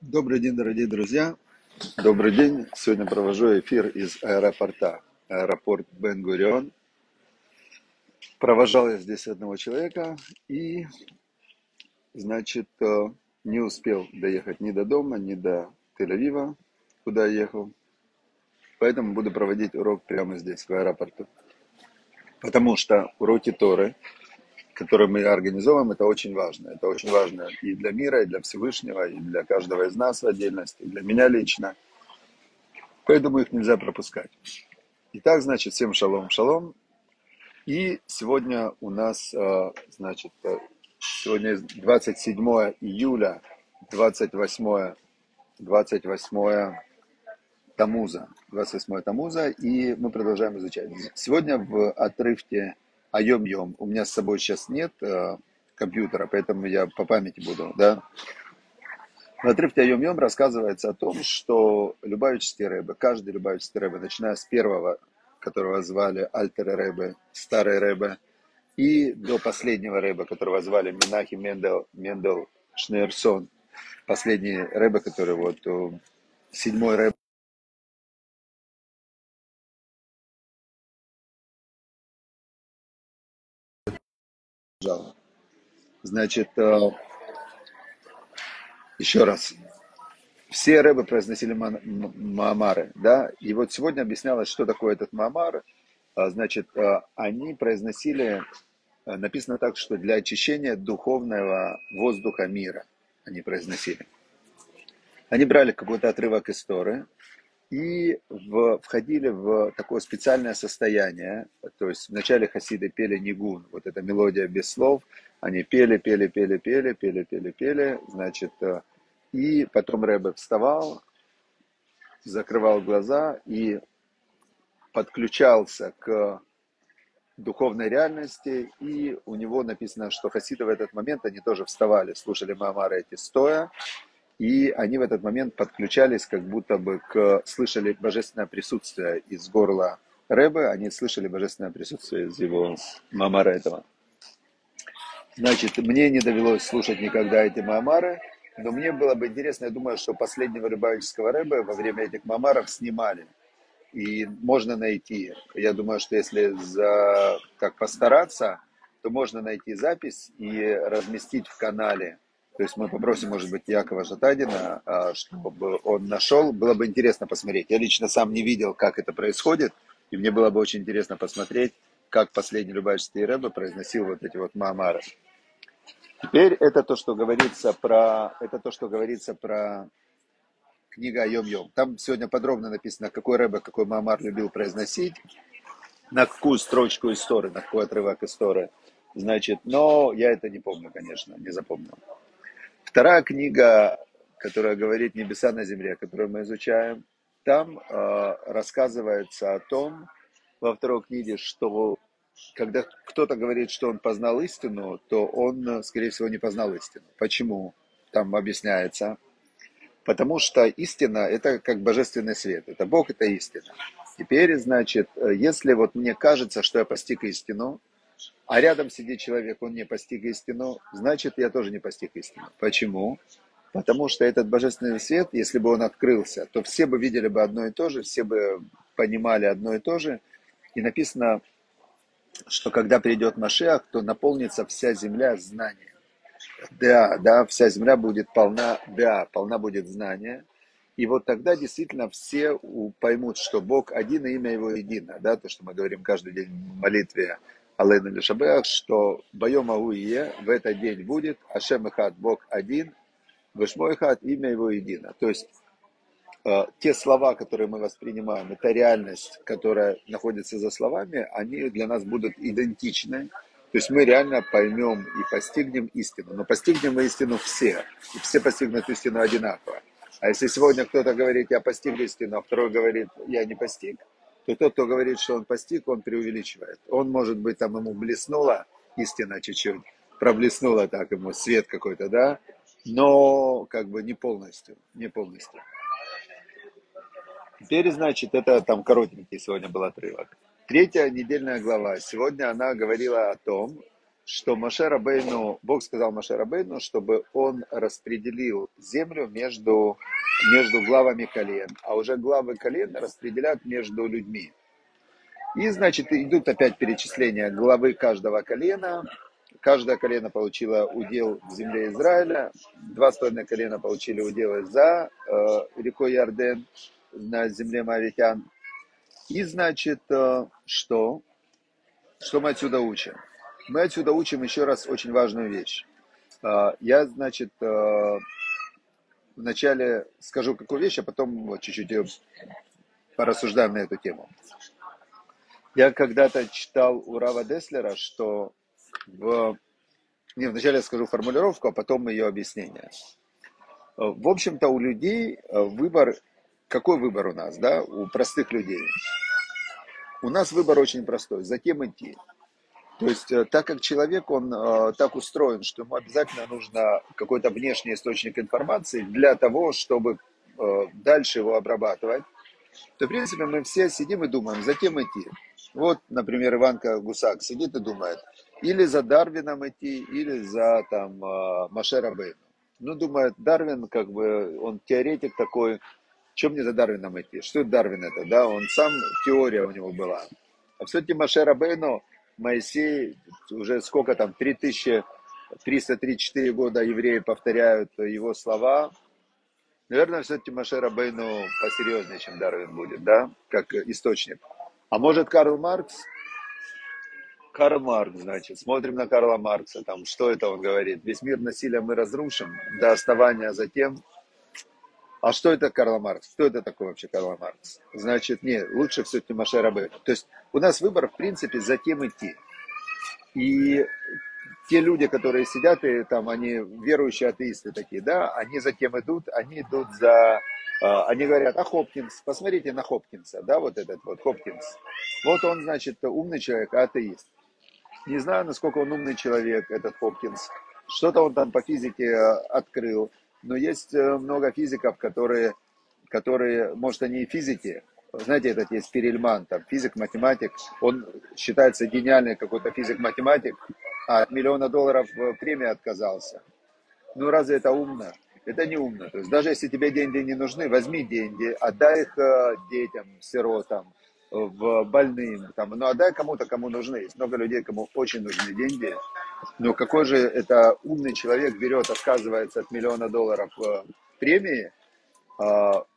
Добрый день, дорогие друзья. Добрый день. Сегодня провожу эфир из аэропорта. Аэропорт Бен-Гурион. Провожал я здесь одного человека и, значит, э, не успел доехать ни до дома, ни до Тель-Авива, куда я ехал. Поэтому буду проводить урок прямо здесь, в аэропорту. Потому что уроки Торы который мы организовываем, это очень важно. Это очень важно и для мира, и для Всевышнего, и для каждого из нас в отдельности, и для меня лично. Поэтому их нельзя пропускать. Итак, значит, всем шалом, шалом. И сегодня у нас, э, значит, э, сегодня 27 июля, 28, 28 Тамуза, 28 Тамуза, и мы продолжаем изучать. Сегодня в отрывке а йом-йом. У меня с собой сейчас нет э, компьютера, поэтому я по памяти буду, да. В отрывке Айом-Йом рассказывается о том, что Любавический Рэбе, каждый Любавический Рэбе, начиная с первого, которого звали Альтер Рэбе, Старый Рэбе, и до последнего Рэбе, которого звали Минахи Мендел, Мендел Шнейрсон, последний Рэбе, который вот э, седьмой Рэбе, Значит, э, еще раз. Все рэбы произносили маамары, да, и вот сегодня объяснялось, что такое этот маамар. А, значит, э, они произносили, э, написано так, что для очищения духовного воздуха мира они произносили. Они брали какой-то отрывок истории, и в, входили в такое специальное состояние. То есть вначале хасиды пели нигун, вот эта мелодия без слов. Они пели, пели, пели, пели, пели, пели, пели. Значит, э, и потом Рэбе вставал, закрывал глаза и подключался к духовной реальности, и у него написано, что хасиды в этот момент, они тоже вставали, слушали Мамара эти стоя, и они в этот момент подключались как будто бы к... слышали божественное присутствие из горла Рэбе, они слышали божественное присутствие из его мамара этого. Значит, мне не довелось слушать никогда эти мамары, но мне было бы интересно, я думаю, что последнего рыбаческого Рэбе во время этих мамаров снимали. И можно найти, я думаю, что если за, так постараться, то можно найти запись и разместить в канале то есть мы попросим, может быть, Якова Жатадина, а, чтобы он нашел. Было бы интересно посмотреть. Я лично сам не видел, как это происходит, и мне было бы очень интересно посмотреть, как последний Любавичский Рэбе произносил вот эти вот маамары. Теперь это то, что говорится про, это то, что говорится про книга Йом-Йом. Там сегодня подробно написано, какой Рэбе, какой маамар любил произносить, на какую строчку истории, на какой отрывок истории. Значит, но я это не помню, конечно, не запомнил. Вторая книга, которая говорит «Небеса на земле», которую мы изучаем, там э, рассказывается о том, во второй книге, что когда кто-то говорит, что он познал истину, то он, скорее всего, не познал истину. Почему? Там объясняется. Потому что истина – это как божественный свет. Это Бог, это истина. Теперь, значит, если вот мне кажется, что я постиг истину, а рядом сидит человек, он не постиг истину, значит, я тоже не постиг истину. Почему? Потому что этот божественный свет, если бы он открылся, то все бы видели бы одно и то же, все бы понимали одно и то же. И написано, что когда придет Машех, то наполнится вся земля знанием. Да, да, вся земля будет полна, да, полна будет знания. И вот тогда действительно все поймут, что Бог один и имя Его едино. Да, то, что мы говорим каждый день в молитве Алейна Лешабеах, что Байом Ауие в этот день будет Ашем Ихат, Бог один, Вышмой Ихат, имя его едино. То есть э, те слова, которые мы воспринимаем, это реальность, которая находится за словами, они для нас будут идентичны. То есть мы реально поймем и постигнем истину. Но постигнем мы истину все. И все постигнут истину одинаково. А если сегодня кто-то говорит, я постиг истину, а второй говорит, я не постиг, то тот, кто говорит, что он постиг, он преувеличивает. Он, может быть, там ему блеснула истина чуть-чуть, проблеснула так ему свет какой-то, да, но как бы не полностью, не полностью. Теперь, значит, это там коротенький сегодня был отрывок. Третья недельная глава. Сегодня она говорила о том, что Маше Рабейну, Бог сказал Маше Рабейну, чтобы он распределил землю между, между главами колен, а уже главы колен распределят между людьми. И, значит, идут опять перечисления главы каждого колена. Каждое колено получило удел в земле Израиля. Два с половиной колена получили удел за э, рекой Ярден на земле Мавитян. И, значит, э, что? Что мы отсюда учим? Мы отсюда учим еще раз очень важную вещь. А, я, значит, а, вначале скажу какую вещь, а потом чуть-чуть порассуждаем на эту тему. Я когда-то читал у Рава Деслера, что в... Не, вначале я скажу формулировку, а потом ее объяснение. В общем-то, у людей выбор... Какой выбор у нас, да, у простых людей? У нас выбор очень простой. Затем идти. То есть, э, так как человек, он э, так устроен, что ему обязательно нужно какой-то внешний источник информации для того, чтобы э, дальше его обрабатывать, то, в принципе, мы все сидим и думаем, затем идти. Вот, например, Иванка Гусак сидит и думает, или за Дарвином идти, или за там Машера Бейну. Ну, думает, Дарвин, как бы, он теоретик такой, чем мне за Дарвином идти? Что Дарвин это, да? Он сам, теория у него была. А все-таки Машера Бейну, Моисей, уже сколько там, 3334 года евреи повторяют его слова. Наверное, все-таки Машера Бейну посерьезнее, чем Дарвин будет, да, как источник. А может Карл Маркс? Карл Маркс, значит, смотрим на Карла Маркса, там, что это он говорит? Весь мир насилия мы разрушим до основания, затем а что это Карл Маркс? Кто это такой вообще Карл Маркс? Значит, не, лучше все-таки Маше Рабейну. То есть у нас выбор, в принципе, за кем идти. И те люди, которые сидят, и там они верующие атеисты такие, да, они за кем идут? Они идут за... А, они говорят, а Хопкинс, посмотрите на Хопкинса, да, вот этот вот Хопкинс. Вот он, значит, умный человек, атеист. Не знаю, насколько он умный человек, этот Хопкинс. Что-то он там по физике э, открыл но есть э, много физиков, которые, которые, может, они и физики, знаете, этот есть Перельман, там, физик-математик, он считается гениальный какой-то физик-математик, а от миллиона долларов премии отказался. Ну, разве это умно? Это не умно. То есть даже если тебе деньги не нужны, возьми деньги, отдай их э, детям, сиротам, в больным, там, ну отдай кому-то, кому нужны. Есть много людей, кому очень нужны деньги. Но какой же это умный человек берет, отказывается от миллиона долларов э, премии,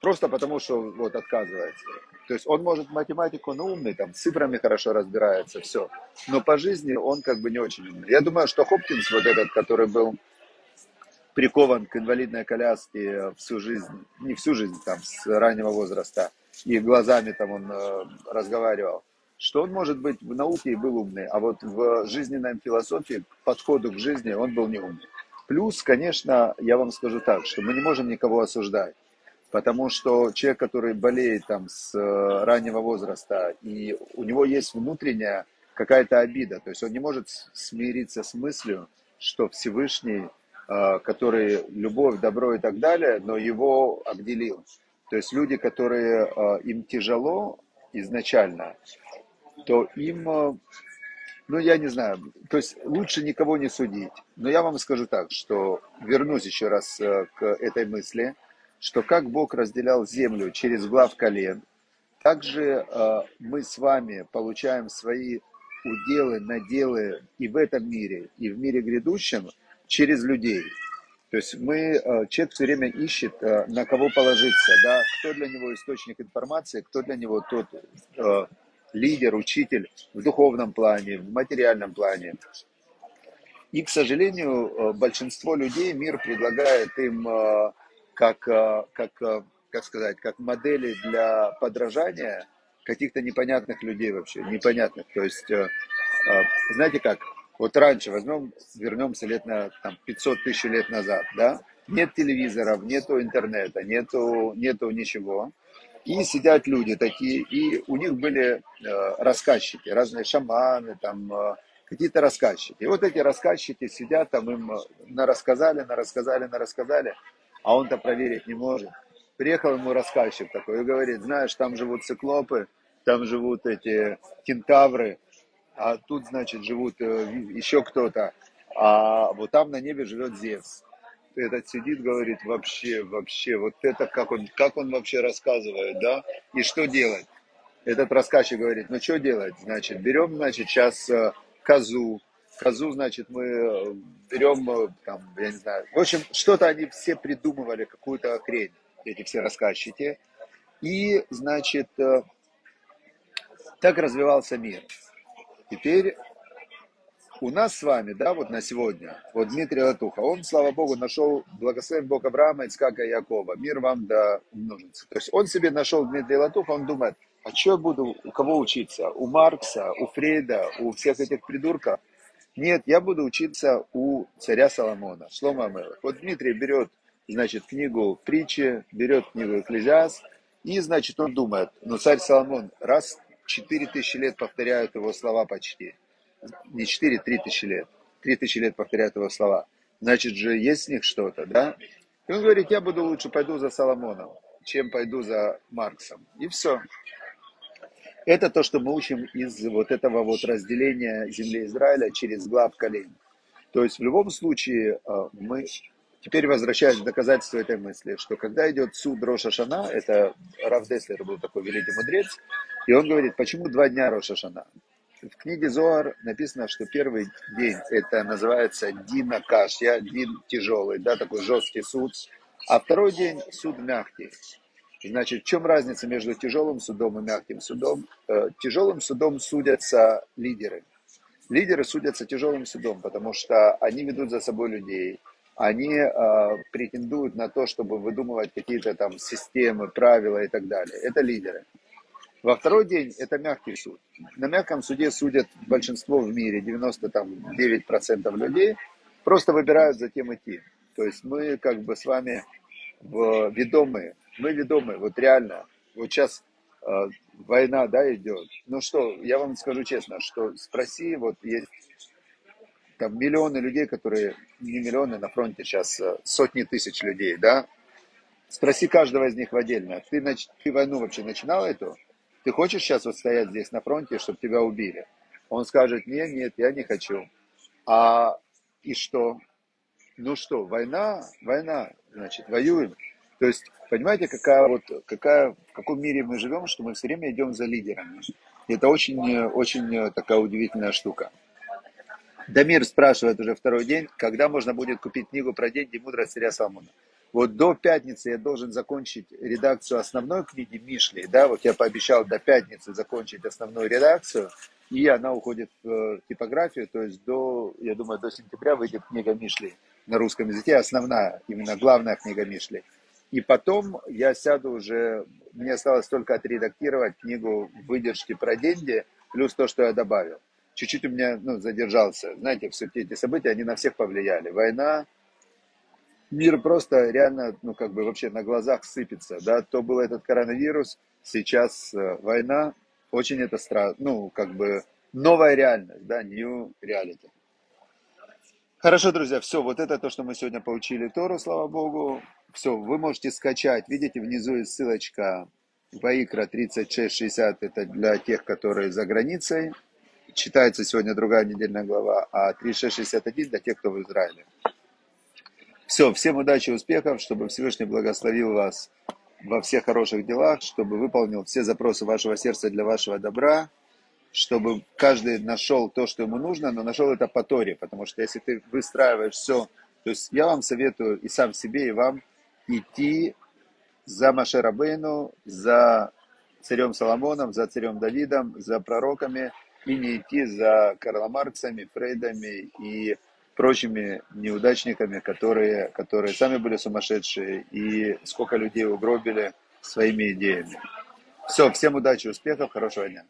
просто потому что вот отказывается. То есть он может математику, но умный, там, цифрами хорошо разбирается, все. Но по жизни он как бы не очень умный. Я думаю, что Хопкинс, вот этот, который был прикован к инвалидной коляске всю жизнь, не всю жизнь, там, с раннего возраста, и глазами там он э, разговаривал, что он, может быть, в науке и был умный, а вот в жизненной философии, подходу к жизни он был не умный. Плюс, конечно, я вам скажу так, что мы не можем никого осуждать, потому что человек, который болеет там с э, раннего возраста, и у него есть внутренняя какая-то обида, то есть он не может смириться с мыслью, что Всевышний, э, который любовь, добро и так далее, но его обделил. То есть люди, которые э, им тяжело изначально, то им, ну я не знаю, то есть лучше никого не судить. Но я вам скажу так, что вернусь еще раз к этой мысли, что как Бог разделял землю через глав колен, также мы с вами получаем свои уделы, наделы и в этом мире, и в мире грядущем через людей. То есть мы, э, человек все время ищет, э, на кого положиться, да, кто для него источник информации, кто для него тот э, лидер, учитель в духовном плане, в материальном плане. И, к сожалению, большинство людей мир предлагает им как, как, как сказать, как модели для подражания каких-то непонятных людей вообще, непонятных. То есть, знаете как, вот раньше возьмем, вернемся лет на там, 500 тысяч лет назад, да? Нет телевизоров, нету интернета, нету, нету ничего. И сидят люди такие, и у них были э, рассказчики, разные шаманы, там, э, какие-то рассказчики. И вот эти рассказчики сидят, там им нарассказали, нарассказали, нарассказали, а он-то проверить не может. Приехал ему рассказчик такой и говорит, знаешь, там живут циклопы, там живут эти кентавры, а тут, значит, живут э, еще кто-то, а вот там на небе живет Зевс. Этот сидит, говорит, вообще, вообще, вот это как он, как он вообще рассказывает, да, и что делать? Этот рассказчик говорит, ну что делать? Значит, берем, значит, сейчас э, козу, козу, значит, мы э, берем, там, я не знаю, в общем, что-то они все придумывали, какую-то хрень, эти все рассказчики, и, значит, так развивался мир. Теперь у нас с вами, да, вот на сегодня, вот Дмитрий Латуха, он, слава Богу, нашел благословен Бог Авраама, Ицкака и Якова, мир вам да умножится. То есть он себе нашел Дмитрий Латуха, он думает, а что я буду, у кого учиться? У Маркса, у Фрейда, у всех этих придурков? Нет, я буду учиться у царя Соломона, Шлома Амелах. Вот Дмитрий берет, значит, книгу притчи, берет книгу Экклезиас, и, значит, он думает, ну, царь Соломон, раз четыре тысячи лет повторяют его слова почти. Не четыре, три тысячи лет. Три тысячи лет повторяют его слова. Значит же, есть в них что-то, да? И он говорит, я буду лучше пойду за Соломоном, чем пойду за Марксом. И все. Это то, что мы учим из вот этого вот разделения земли Израиля через глав колен. То есть в любом случае э, мы теперь возвращаясь к доказательству этой мысли, что когда идет суд Роша Шана, это Раф Деслер был такой великий мудрец, и он говорит, почему два дня Роша Шана? В книге Зоар написано, что первый день это называется Дина Кашья, Дин тяжелый, да, такой жесткий суд, а второй день суд мягкий. Значит, в чем разница между тяжелым судом и мягким судом? Э, тяжелым судом судятся лидеры. Лидеры судятся тяжелым судом, потому что они ведут за собой людей, они э, претендуют на то, чтобы выдумывать какие-то там системы, правила и так далее. Это лидеры. Во второй день это мягкий суд. На мягком суде судят большинство в мире, 99% людей, просто выбирают затем идти. То есть мы как бы с вами ведомые, мы ведомые, вот реально, вот сейчас э, война, да, идет. Ну что, я вам скажу честно, что спроси, вот есть там миллионы людей, которые, не миллионы, на фронте сейчас э, сотни тысяч людей, да, спроси каждого из них в отдельно, ты, ты войну вообще начинал эту? ты хочешь сейчас вот стоять здесь на фронте, чтобы тебя убили? Он скажет, нет, нет, я не хочу. А и что? Ну что, война, война, значит, воюем. То есть, понимаете, какая вот, какая, в каком мире мы живем, что мы все время идем за лидерами. Это очень, очень такая удивительная штука. Дамир спрашивает уже второй день, когда можно будет купить книгу про деньги мудрость царя Соломона. Вот до пятницы я должен закончить редакцию основной книги Мишли, да, вот я пообещал до пятницы закончить основную редакцию, и она уходит в э, типографию, то есть до, я думаю, до сентября выйдет книга Мишли на русском языке, основная, именно главная книга Мишли. И потом я сяду уже, мне осталось только отредактировать книгу выдержки про деньги, плюс то, что я добавил. Чуть-чуть у меня ну, задержался. Знаете, все эти события, они на всех повлияли. Война, мир просто реально, ну, как бы вообще на глазах сыпется, да, то был этот коронавирус, сейчас э, война, очень это страшно, ну, как бы новая реальность, да, new reality. Хорошо, друзья, все, вот это то, что мы сегодня получили Тору, слава Богу. Все, вы можете скачать, видите, внизу есть ссылочка Ваикра 3660, это для тех, которые за границей. Читается сегодня другая недельная глава, а 3661 для тех, кто в Израиле. Все, всем удачи успехов, чтобы Всевышний благословил вас во всех хороших делах, чтобы выполнил все запросы вашего сердца для вашего добра, чтобы каждый нашел то, что ему нужно, но нашел это по Торе, потому что если ты выстраиваешь все, то есть я вам советую и сам себе, и вам идти за Машерабейну, за царем Соломоном, за царем Давидом, за пророками, и не идти за Карлом Марксами, Фрейдами и прочими неудачниками, которые, которые сами были сумасшедшие и сколько людей угробили своими идеями. Все, всем удачи, успехов, хорошего дня.